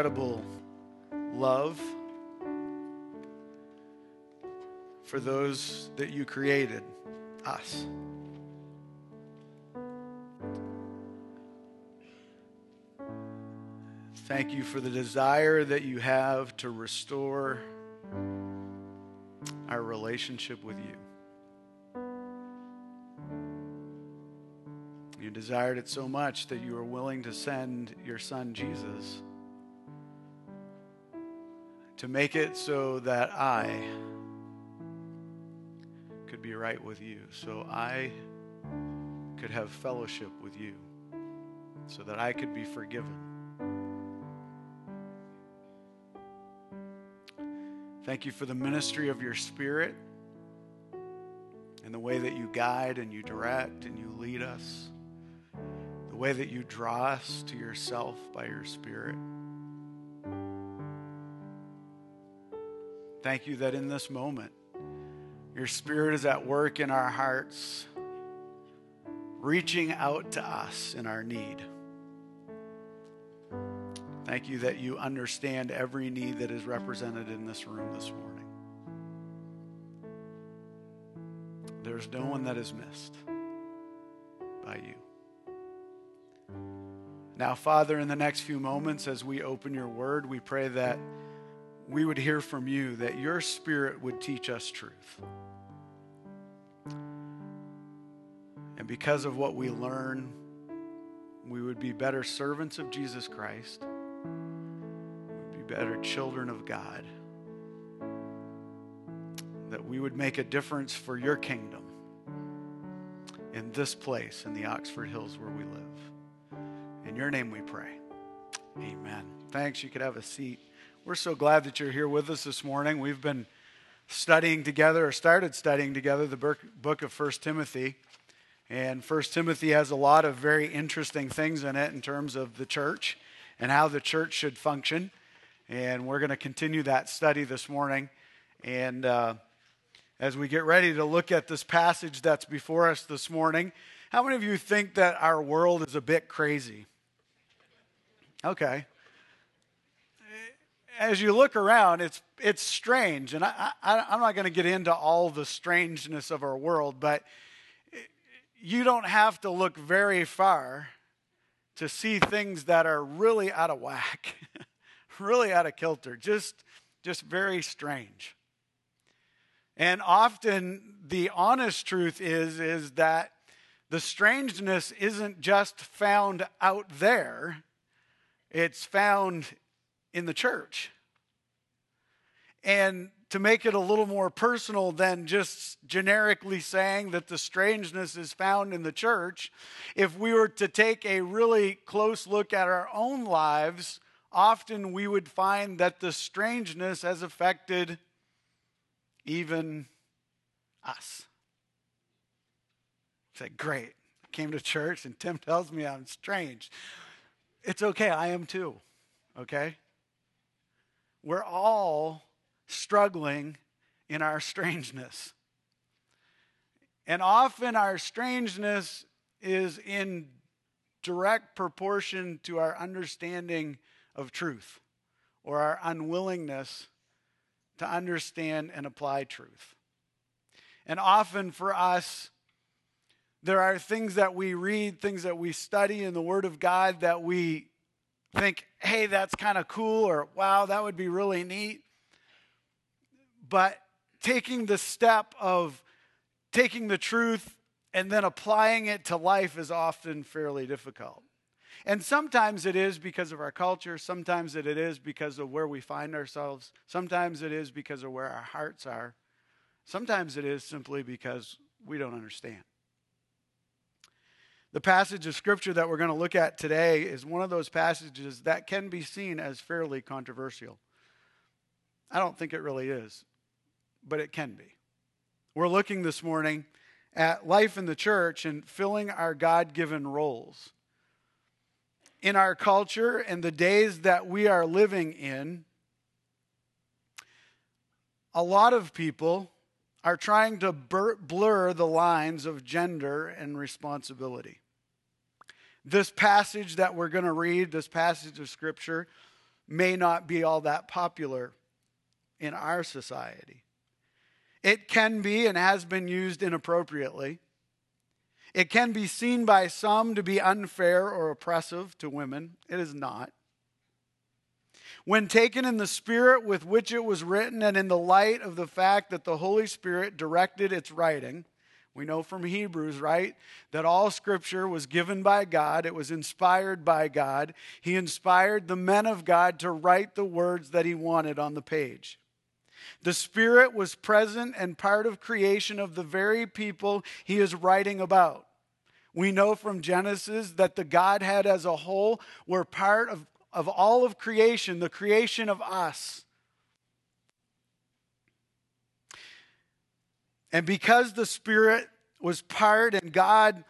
incredible love for those that you created, us. Thank you for the desire that you have to restore our relationship with you. You desired it so much that you were willing to send your son Jesus to make it so that I could be right with you, so I could have fellowship with you, so that I could be forgiven. Thank you for the ministry of your Spirit and the way that you guide and you direct and you lead us, the way that you draw us to yourself by your Spirit. Thank you that in this moment, your Spirit is at work in our hearts, reaching out to us in our need. Thank you that you understand every need that is represented in this room this morning. There's no one that is missed by you. Now, Father, in the next few moments, as we open your word, we pray that we would hear from you, that your spirit would teach us truth. And because of what we learn, we would be better servants of Jesus Christ we'd be better children of God. That we would make a difference for your kingdom in this place, in the Oxford Hills where we live. In your name we pray. Amen. Thanks. You could have a seat. We're so glad that you're here with us this morning. We've been studying together, or started studying together, the book of First Timothy. And First Timothy has a lot of very interesting things in it in terms of the church and how the church should function. And we're going to continue that study this morning. And uh, as we get ready to look at this passage that's before us this morning, how many of you think that our world is a bit crazy? Okay. As you look around, it's, it's strange. And I, I, I'm not going to get into all the strangeness of our world, but you don't have to look very far to see things that are really out of whack. really out of kilter, just, just very strange. And often the honest truth is, is that the strangeness isn't just found out there, it's found in the church. And to make it a little more personal than just generically saying that the strangeness is found in the church, if we were to take a really close look at our own lives, often we would find that the strangeness has affected even us. Say, great. I came to church and Tim tells me I'm strange. It's okay, I am too. Okay? We're all struggling in our strangeness. And often our strangeness is in direct proportion to our understanding of truth or our unwillingness to understand and apply truth. And often for us, there are things that we read, things that we study in the Word of God that we think, hey, that's kind of cool, or wow, that would be really neat. But taking the step of taking the truth and then applying it to life is often fairly difficult. And sometimes it is because of our culture. Sometimes it is because of where we find ourselves. Sometimes it is because of where our hearts are. Sometimes it is simply because we don't understand. The passage of scripture that we're going to look at today is one of those passages that can be seen as fairly controversial. I don't think it really is, but it can be. We're looking this morning at life in the church and filling our God given roles in our culture and the days that we are living in, a lot of people are trying to blur the lines of gender and responsibility. This passage that we're going to read, this passage of Scripture, may not be all that popular in our society. It can be and has been used inappropriately. It can be seen by some to be unfair or oppressive to women. It is not. When taken in the spirit with which it was written and in the light of the fact that the Holy Spirit directed its writing, we know from Hebrews, right, that all scripture was given by God, it was inspired by God. He inspired the men of God to write the words that he wanted on the page. The Spirit was present and part of creation of the very people he is writing about. We know from Genesis that the Godhead as a whole were part of, of all of creation, the creation of us. And because the Spirit was part and God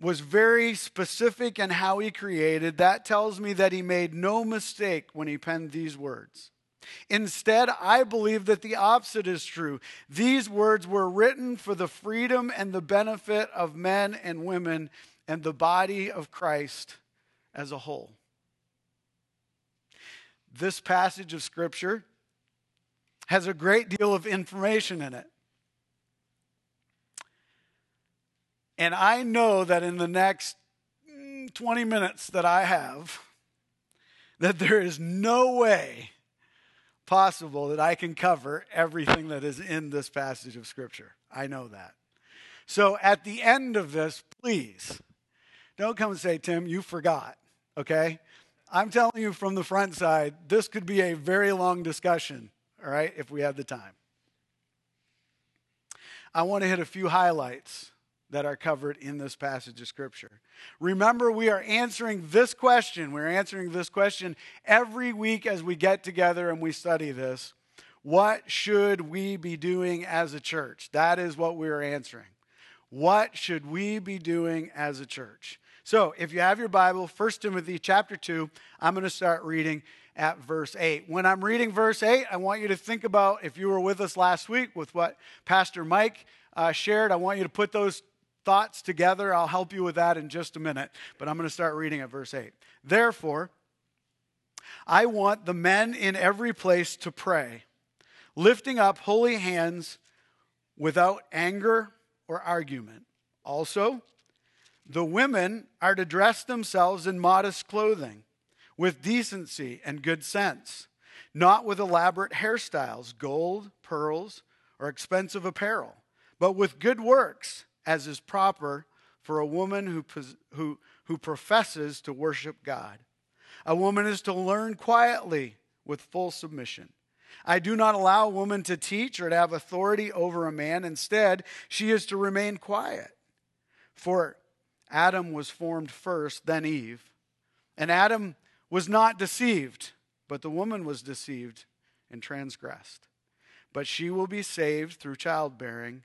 was very specific in how he created, that tells me that he made no mistake when he penned these words. Instead, I believe that the opposite is true. These words were written for the freedom and the benefit of men and women and the body of Christ as a whole. This passage of Scripture has a great deal of information in it. And I know that in the next mm, 20 minutes that I have, that there is no way possible that I can cover everything that is in this passage of Scripture. I know that. So at the end of this, please don't come and say, Tim, you forgot, okay? I'm telling you from the front side, this could be a very long discussion, all right, if we have the time. I want to hit a few highlights that are covered in this passage of Scripture. Remember, we are answering this question. We're answering this question every week as we get together and we study this. What should we be doing as a church? That is what we're answering. What should we be doing as a church? So, if you have your Bible, 1 Timothy chapter 2, I'm going to start reading at verse 8. When I'm reading verse 8, I want you to think about if you were with us last week with what Pastor Mike uh, shared. I want you to put those thoughts together. I'll help you with that in just a minute, but I'm going to start reading at verse 8. Therefore, I want the men in every place to pray, lifting up holy hands without anger or argument. Also, the women are to dress themselves in modest clothing, with decency and good sense, not with elaborate hairstyles, gold, pearls, or expensive apparel, but with good works as is proper for a woman who, who, who professes to worship God. A woman is to learn quietly with full submission. I do not allow a woman to teach or to have authority over a man. Instead, she is to remain quiet. For Adam was formed first, then Eve. And Adam was not deceived, but the woman was deceived and transgressed. But she will be saved through childbearing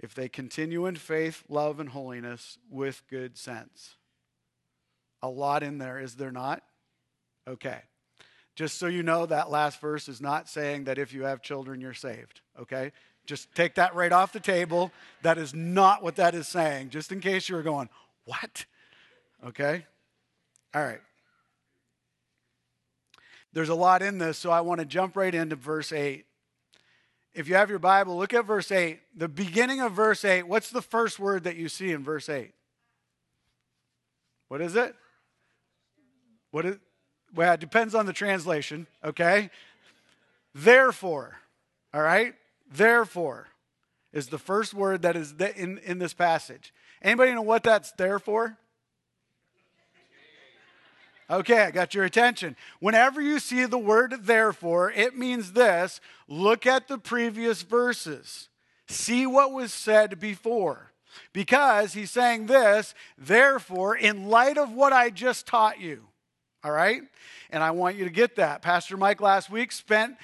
if they continue in faith, love, and holiness with good sense. A lot in there, is there not? Okay. Just so you know, that last verse is not saying that if you have children, you're saved. Okay? Just take that right off the table. That is not what that is saying, just in case you were going, what? Okay? All right. There's a lot in this, so I want to jump right into verse 8 if you have your Bible, look at verse 8. The beginning of verse 8, what's the first word that you see in verse 8? What is it? What is well, it depends on the translation, okay? Therefore, all right? Therefore is the first word that is in, in this passage. Anybody know what that's there for? Okay, I got your attention. Whenever you see the word therefore, it means this look at the previous verses, see what was said before. Because he's saying this, therefore, in light of what I just taught you, all right? And I want you to get that. Pastor Mike last week spent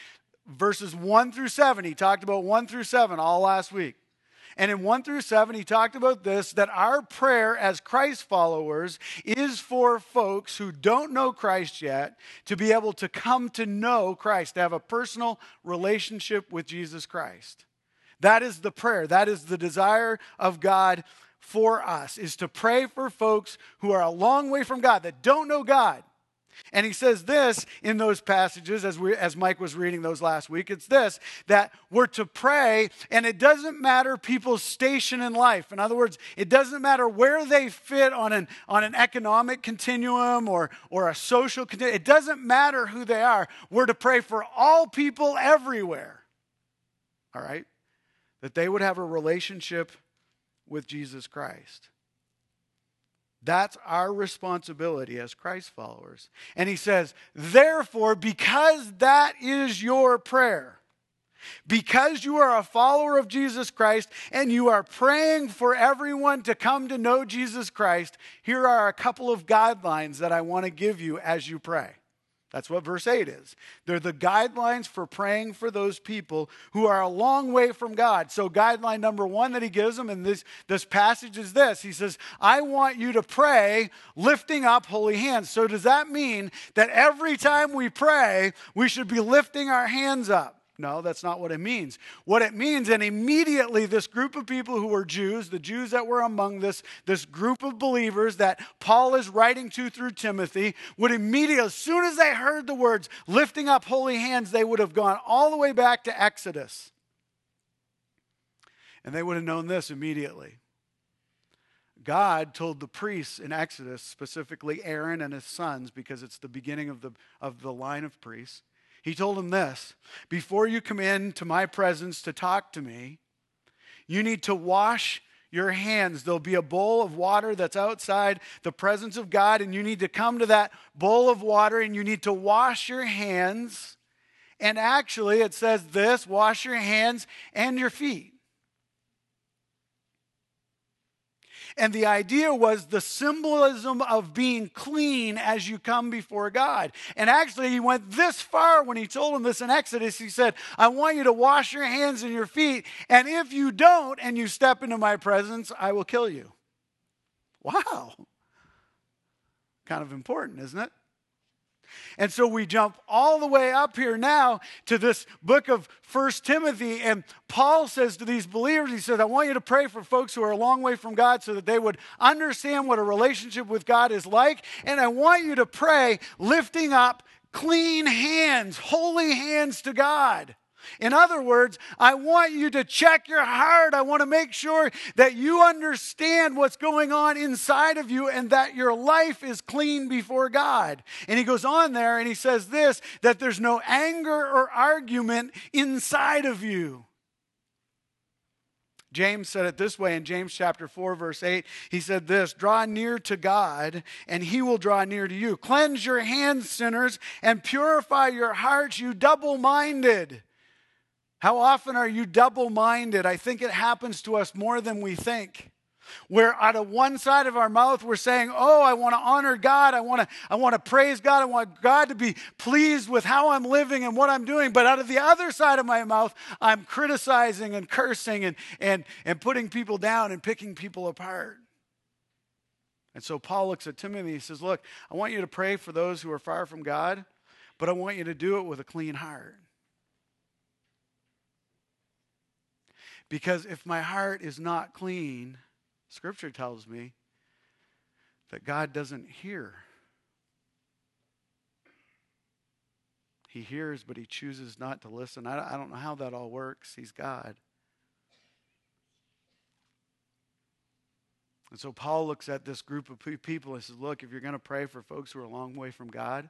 verses 1 through 7. He talked about 1 through 7 all last week. And in 1 through 7, he talked about this that our prayer as Christ followers is for folks who don't know Christ yet to be able to come to know Christ, to have a personal relationship with Jesus Christ. That is the prayer. That is the desire of God for us is to pray for folks who are a long way from God that don't know God And he says this in those passages, as, we, as Mike was reading those last week. It's this that we're to pray, and it doesn't matter people's station in life. In other words, it doesn't matter where they fit on an, on an economic continuum or, or a social continuum. It doesn't matter who they are. We're to pray for all people everywhere. All right? That they would have a relationship with Jesus Christ. That's our responsibility as Christ followers. And he says, therefore, because that is your prayer, because you are a follower of Jesus Christ and you are praying for everyone to come to know Jesus Christ, here are a couple of guidelines that I want to give you as you pray. That's what verse 8 is. They're the guidelines for praying for those people who are a long way from God. So, guideline number one that he gives them in this, this passage is this He says, I want you to pray lifting up holy hands. So, does that mean that every time we pray, we should be lifting our hands up? No, that's not what it means. What it means, and immediately this group of people who were Jews, the Jews that were among this, this group of believers that Paul is writing to through Timothy, would immediately, as soon as they heard the words lifting up holy hands, they would have gone all the way back to Exodus. And they would have known this immediately. God told the priests in Exodus, specifically Aaron and his sons, because it's the beginning of the, of the line of priests, he told him this Before you come into my presence to talk to me, you need to wash your hands. There'll be a bowl of water that's outside the presence of God, and you need to come to that bowl of water and you need to wash your hands. And actually, it says this wash your hands and your feet. And the idea was the symbolism of being clean as you come before God. And actually, he went this far when he told him this in Exodus. He said, I want you to wash your hands and your feet. And if you don't and you step into my presence, I will kill you. Wow. Kind of important, isn't it? And so we jump all the way up here now to this book of First Timothy. And Paul says to these believers, he says, I want you to pray for folks who are a long way from God so that they would understand what a relationship with God is like. And I want you to pray lifting up clean hands, holy hands to God. In other words, I want you to check your heart. I want to make sure that you understand what's going on inside of you and that your life is clean before God. And he goes on there and he says this that there's no anger or argument inside of you. James said it this way in James chapter 4, verse 8. He said this Draw near to God, and he will draw near to you. Cleanse your hands, sinners, and purify your hearts, you double minded. How often are you double minded? I think it happens to us more than we think. Where out of one side of our mouth we're saying, "Oh, I want to honor God. I want to I want to praise God. I want God to be pleased with how I'm living and what I'm doing." But out of the other side of my mouth, I'm criticizing and cursing and and and putting people down and picking people apart. And so Paul looks at Timothy. He says, "Look, I want you to pray for those who are far from God, but I want you to do it with a clean heart." Because if my heart is not clean, Scripture tells me that God doesn't hear. He hears, but he chooses not to listen. I, don't know how that all works. He's God. And so Paul looks at this group of people and says, Look, if you're going to pray for folks who are a long way from God,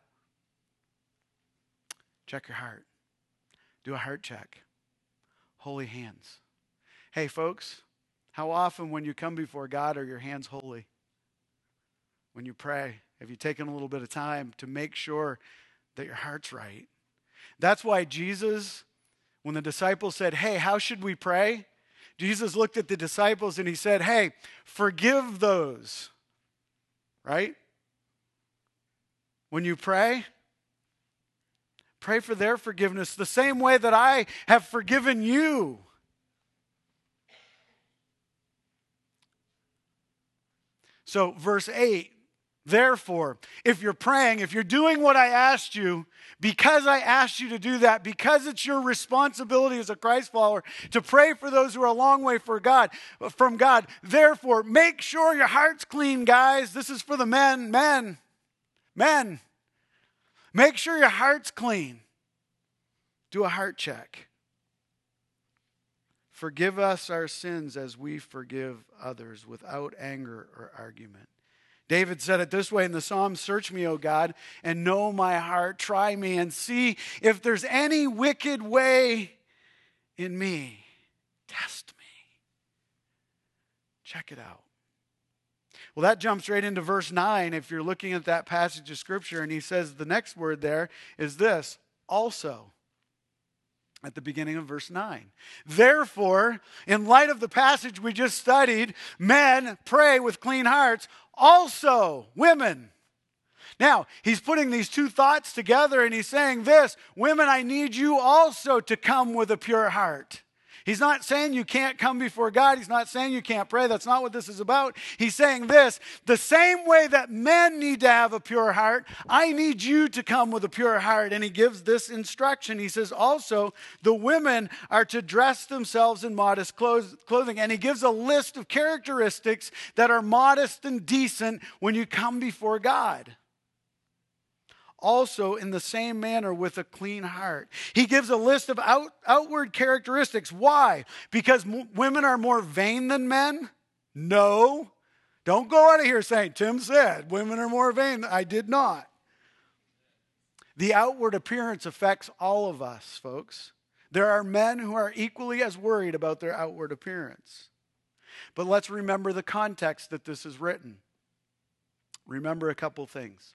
check your heart. Do a heart check. Holy hands. Hey, folks, how often when you come before God are your hands holy? When you pray, have you taken a little bit of time to make sure that your heart's right? That's why Jesus, when the disciples said, Hey, how should we pray? Jesus looked at the disciples and he said, Hey, forgive those, right? When you pray, pray for their forgiveness the same way that I have forgiven you. So, verse 8 Therefore, if you're praying, if you're doing what I asked you, because I asked you to do that, because it's your responsibility as a Christ follower to pray for those who are a long way for God, from God, therefore, make sure your heart's clean, guys. This is for the men, men, men. Make sure your heart's clean. Do a heart check. Forgive us our sins as we forgive others without anger or argument. David said it this way in the Psalm Search me, O God, and know my heart. Try me and see if there's any wicked way in me. Test me. Check it out. Well, that jumps right into verse 9 if you're looking at that passage of Scripture. And he says the next word there is this also at the beginning of verse 9. Therefore, in light of the passage we just studied, men pray with clean hearts, also women. Now, he's putting these two thoughts together and he's saying this Women, I need you also to come with a pure heart. He's not saying you can't come before God. He's not saying you can't pray. That's not what this is about. He's saying this the same way that men need to have a pure heart, I need you to come with a pure heart. And he gives this instruction. He says also, the women are to dress themselves in modest clothing. And he gives a list of characteristics that are modest and decent when you come before God also in the same manner with a clean heart. He gives a list of out, outward characteristics. Why? Because m- women are more vain than men? No. Don't go out of here saying, Tim said women are more vain. I did not. The outward appearance affects all of us, folks. There are men who are equally as worried about their outward appearance. But let's remember the context that this is written. Remember a couple things.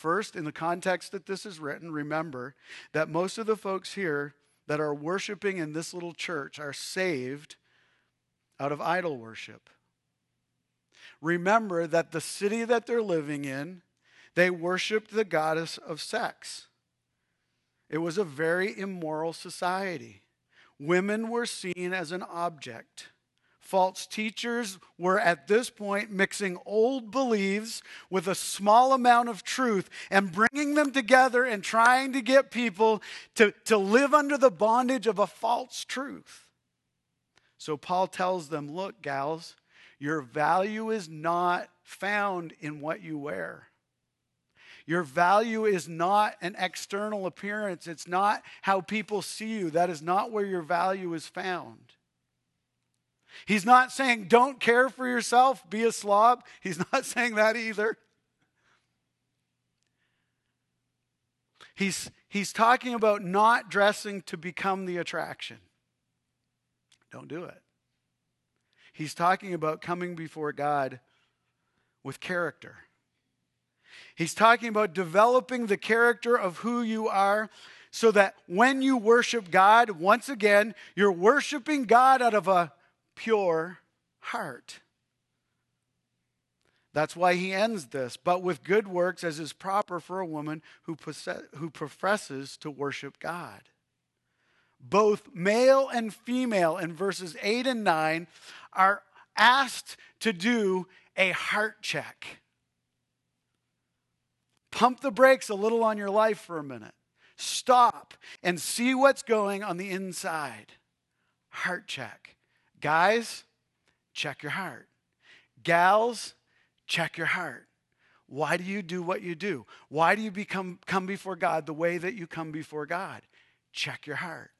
First, in the context that this is written, remember that most of the folks here that are worshiping in this little church are saved out of idol worship. Remember that the city that they're living in, they worshiped the goddess of sex. It was a very immoral society. Women were seen as an object. False teachers were at this point mixing old beliefs with a small amount of truth and bringing them together and trying to get people to, to live under the bondage of a false truth. So Paul tells them look, gals, your value is not found in what you wear. Your value is not an external appearance. It's not how people see you. That is not where your value is found. He's not saying don't care for yourself, be a slob. He's not saying that either. He's, he's talking about not dressing to become the attraction. Don't do it. He's talking about coming before God with character. He's talking about developing the character of who you are so that when you worship God, once again, you're worshiping God out of a pure heart. That's why he ends this. But with good works, as is proper for a woman who, possess, who professes to worship God. Both male and female in verses 8 and 9 are asked to do a heart check. Pump the brakes a little on your life for a minute. Stop and see what's going on the inside. Heart check. Guys, check your heart. Gals, check your heart. Why do you do what you do? Why do you become come before God the way that you come before God? Check your heart.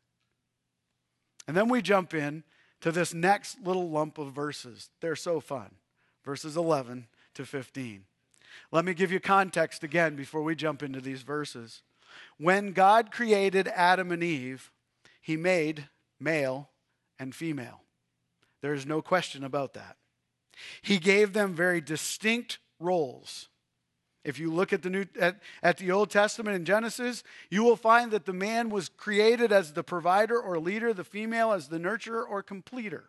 And then we jump in to this next little lump of verses. They're so fun. Verses 11 to 15. Let me give you context again before we jump into these verses. When God created Adam and Eve, he made male and female. There's no question about that. He gave them very distinct roles. If you look at the New at, at the Old Testament in Genesis, you will find that the man was created as the provider or leader, the female as the nurturer or completer.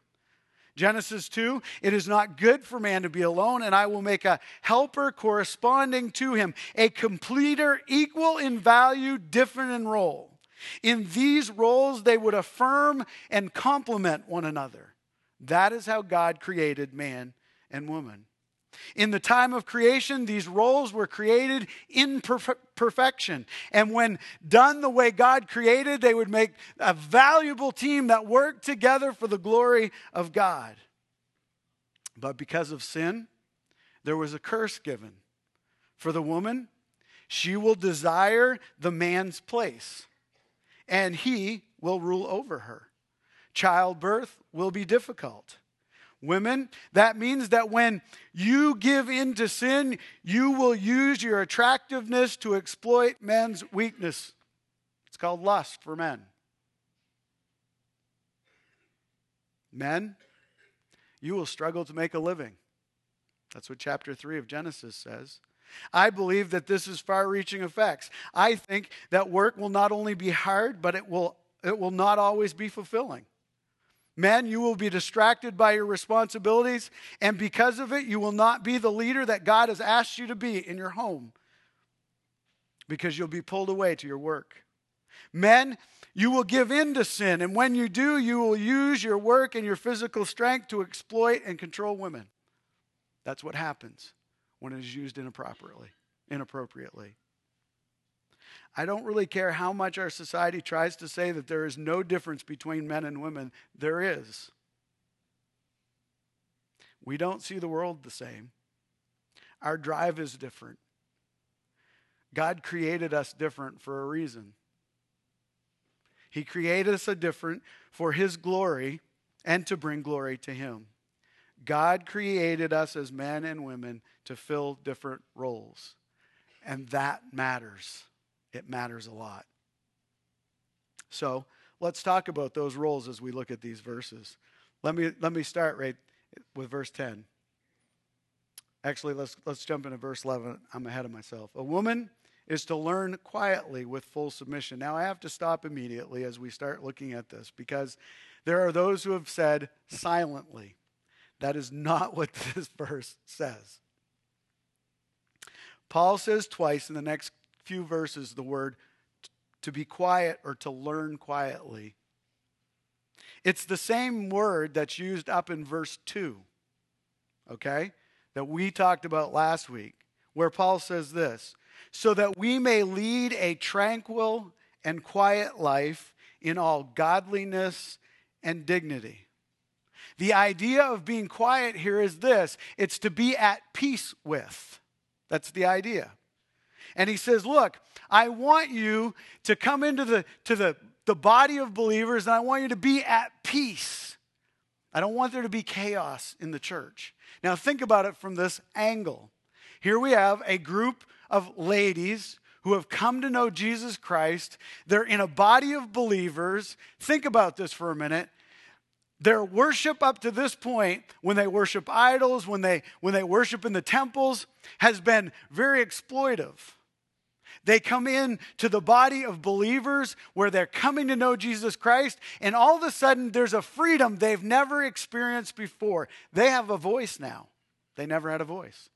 Genesis 2, it is not good for man to be alone, and I will make a helper corresponding to him, a completer equal in value, different in role. In these roles, they would affirm and complement one another. That is how God created man and woman. In the time of creation, these roles were created in perfection. And when done the way God created, they would make a valuable team that worked together for the glory of God. But because of sin, there was a curse given. For the woman, She will desire the man's place, and he will rule over her. Childbirth will be difficult. Women, that means that when you give in to sin, you will use your attractiveness to exploit men's weakness. It's called lust for men. Men, you will struggle to make a living. That's what chapter 3 of Genesis says. I believe that this is far reaching effects. I think that work will not only be hard, but it will, it will not always be fulfilling. Men, you will be distracted by your responsibilities, and because of it, you will not be the leader that God has asked you to be in your home because you'll be pulled away to your work. Men, you will give in to sin, and when you do, you will use your work and your physical strength to exploit and control women. That's what happens when it is used inappropriately. Inappropriately. I don't really care how much our society tries to say that there is no difference between men and women. There is. We don't see the world the same. Our drive is different. God created us different for a reason. He created us a different for His glory and to bring glory to Him. God created us as men and women to fill different roles, and that matters. It matters a lot. So let's talk about those roles as we look at these verses. Let me, let me start right with verse 10. Actually, let's, let's jump into verse 11. I'm ahead of myself. A woman is to learn quietly with full submission. Now, I have to stop immediately as we start looking at this because there are those who have said silently. That is not what this verse says. Paul says twice in the next few verses the word to be quiet or to learn quietly. It's the same word that's used up in verse 2, okay, that we talked about last week, where Paul says this so that we may lead a tranquil and quiet life in all godliness and dignity. The idea of being quiet here is this it's to be at peace with. That's the idea. And he says, Look, I want you to come into the, to the, the body of believers and I want you to be at peace. I don't want there to be chaos in the church. Now, think about it from this angle. Here we have a group of ladies who have come to know Jesus Christ. They're in a body of believers. Think about this for a minute. Their worship up to this point, when they worship idols, when they, when they worship in the temples, has been very exploitive. They come in to the body of believers where they're coming to know Jesus Christ, and all of a sudden there's a freedom they've never experienced before. They have a voice now. They never had a voice.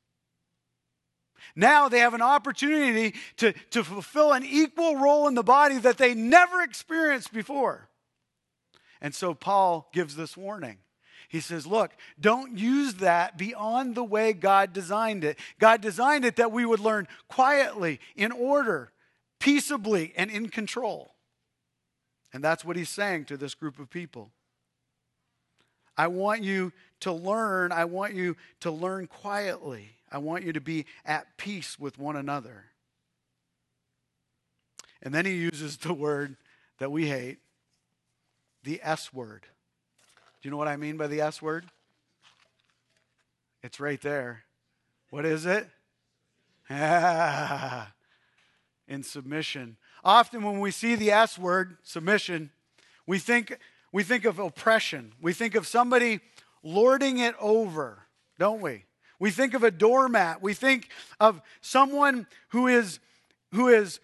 Now they have an opportunity to, to fulfill an equal role in the body that they never experienced before. And so Paul gives this warning. He says, Look, don't use that beyond the way God designed it. God designed it that we would learn quietly, in order, peaceably, and in control. And that's what he's saying to this group of people. I want you to learn. I want you to learn quietly. I want you to be at peace with one another. And then he uses the word that we hate the S word. Do you know what I mean by the S word? It's right there. What is it? In submission. Often when we see the S word, submission, we think, we think of oppression. We think of somebody lording it over, don't we? We think of a doormat. We think of someone who is, who is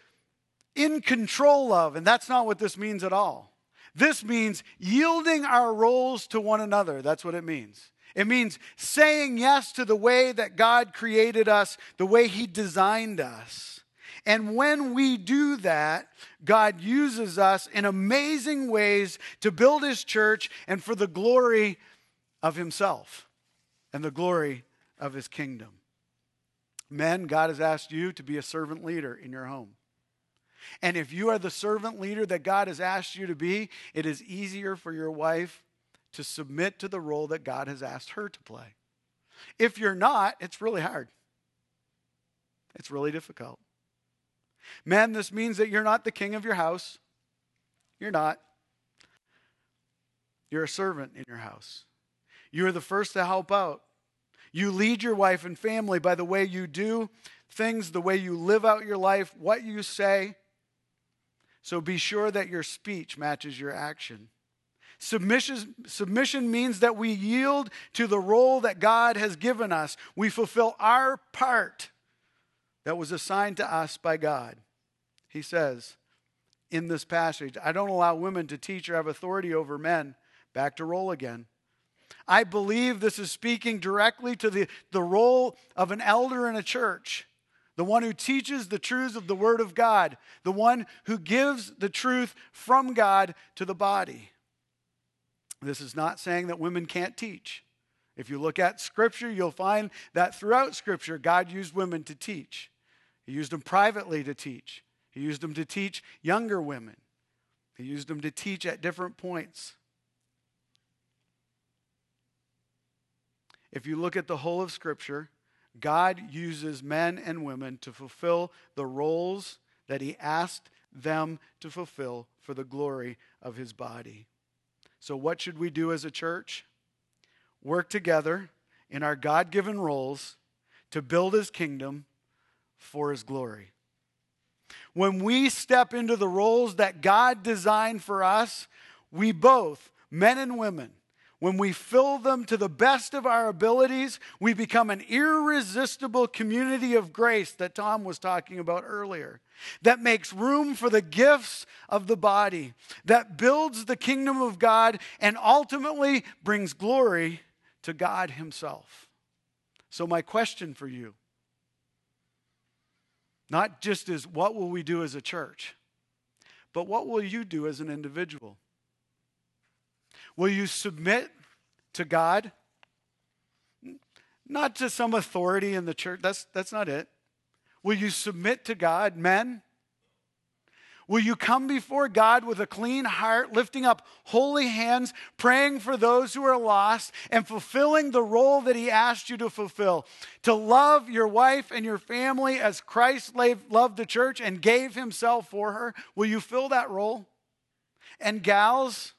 in control of, and that's not what this means at all. This means yielding our roles to one another. That's what it means. It means saying yes to the way that God created us, the way He designed us. And when we do that, God uses us in amazing ways to build His church and for the glory of Himself and the glory of His kingdom. Men, God has asked you to be a servant leader in your home. And if you are the servant leader that God has asked you to be, it is easier for your wife to submit to the role that God has asked her to play. If you're not, it's really hard. It's really difficult. Men, this means that you're not the king of your house. You're not. You're a servant in your house. You are the first to help out. You lead your wife and family by the way you do things, the way you live out your life, what you say. So be sure that your speech matches your action. Submission, submission means that we yield to the role that God has given us. We fulfill our part that was assigned to us by God. He says in this passage, I don't allow women to teach or have authority over men. Back to role again. I believe this is speaking directly to the, the role of an elder in a church, the one who teaches the truths of the Word of God, the one who gives the truth from God to the body. This is not saying that women can't teach. If you look at Scripture, you'll find that throughout Scripture, God used women to teach. He used them privately to teach, He used them to teach younger women, He used them to teach at different points. If you look at the whole of Scripture, God uses men and women to fulfill the roles that He asked them to fulfill for the glory of His body. So, what should we do as a church? Work together in our God given roles to build His kingdom for His glory. When we step into the roles that God designed for us, we both, men and women, when we fill them to the best of our abilities, we become an irresistible community of grace that Tom was talking about earlier, that makes room for the gifts of the body, that builds the kingdom of God, and ultimately brings glory to God Himself. So, my question for you not just is what will we do as a church, but what will you do as an individual? Will you submit to God? Not to some authority in the church. That's, that's not it. Will you submit to God, men? Will you come before God with a clean heart, lifting up holy hands, praying for those who are lost, and fulfilling the role that He asked you to fulfill? To love your wife and your family as Christ loved the church and gave Himself for her? Will you fill that role? And gals,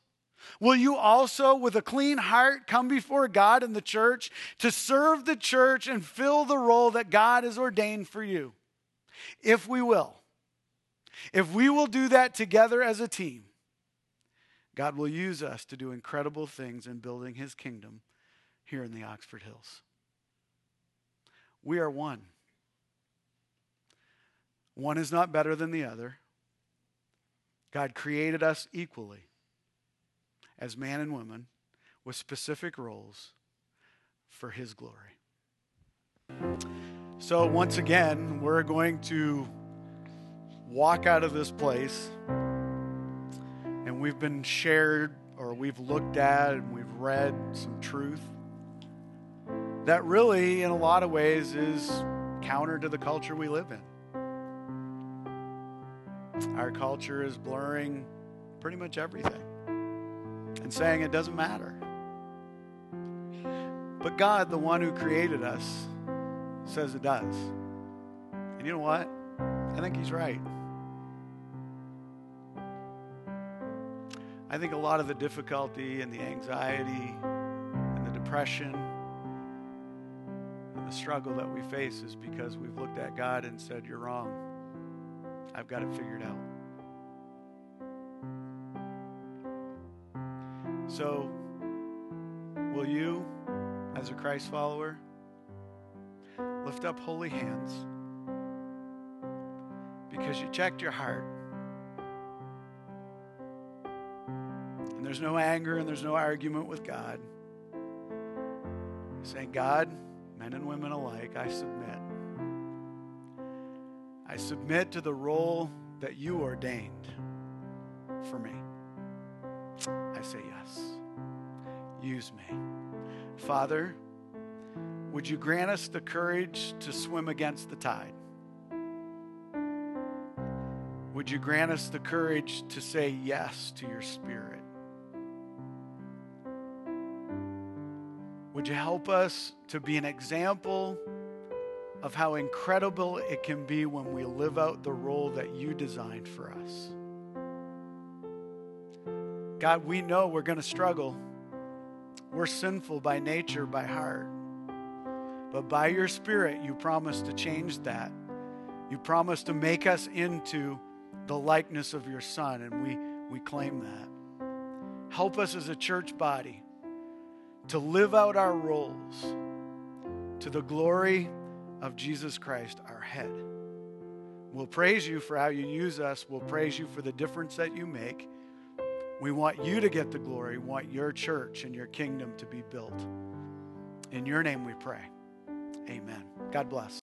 Will you also, with a clean heart, come before God and the church to serve the church and fill the role that God has ordained for you? If we will, if we will do that together as a team, God will use us to do incredible things in building his kingdom here in the Oxford Hills. We are one. One is not better than the other. God created us equally as man and woman with specific roles for his glory. So, once again, we're going to walk out of this place, and we've been shared, or we've looked at, and we've read some truth that really, in a lot of ways, is counter to the culture we live in. Our culture is blurring pretty much everything and saying it doesn't matter. But God, the one who created us, says it does. And you know what? I think He's right. I think a lot of the difficulty and the anxiety and the depression and the struggle that we face is because we've looked at God and said, You're wrong. I've got it figured out. So, will you, as a Christ follower, lift up holy hands because you checked your heart? And there's no anger and there's no argument with God. Saying, God, men and women alike, I submit. I submit to the role that you ordained for me. I say yes. Use me. Father, would you grant us the courage to swim against the tide? Would you grant us the courage to say yes to your spirit? Would you help us to be an example of how incredible it can be when we live out the role that you designed for us. God, we know we're going to struggle. We're sinful by nature, by heart. But by your Spirit, you promise to change that. You promise to make us into the likeness of your Son, and we, we claim that. Help us as a church body to live out our roles to the glory of Jesus Christ, our head. We'll praise you for how you use us. We'll praise you for the difference that you make. We want you to get the glory. We want your church and your kingdom to be built. In your name we pray. Amen. God bless.